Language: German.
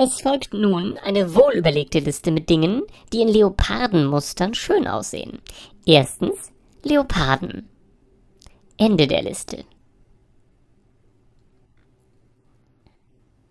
Es folgt nun eine wohlüberlegte Liste mit Dingen, die in Leopardenmustern schön aussehen. Erstens Leoparden. Ende der Liste.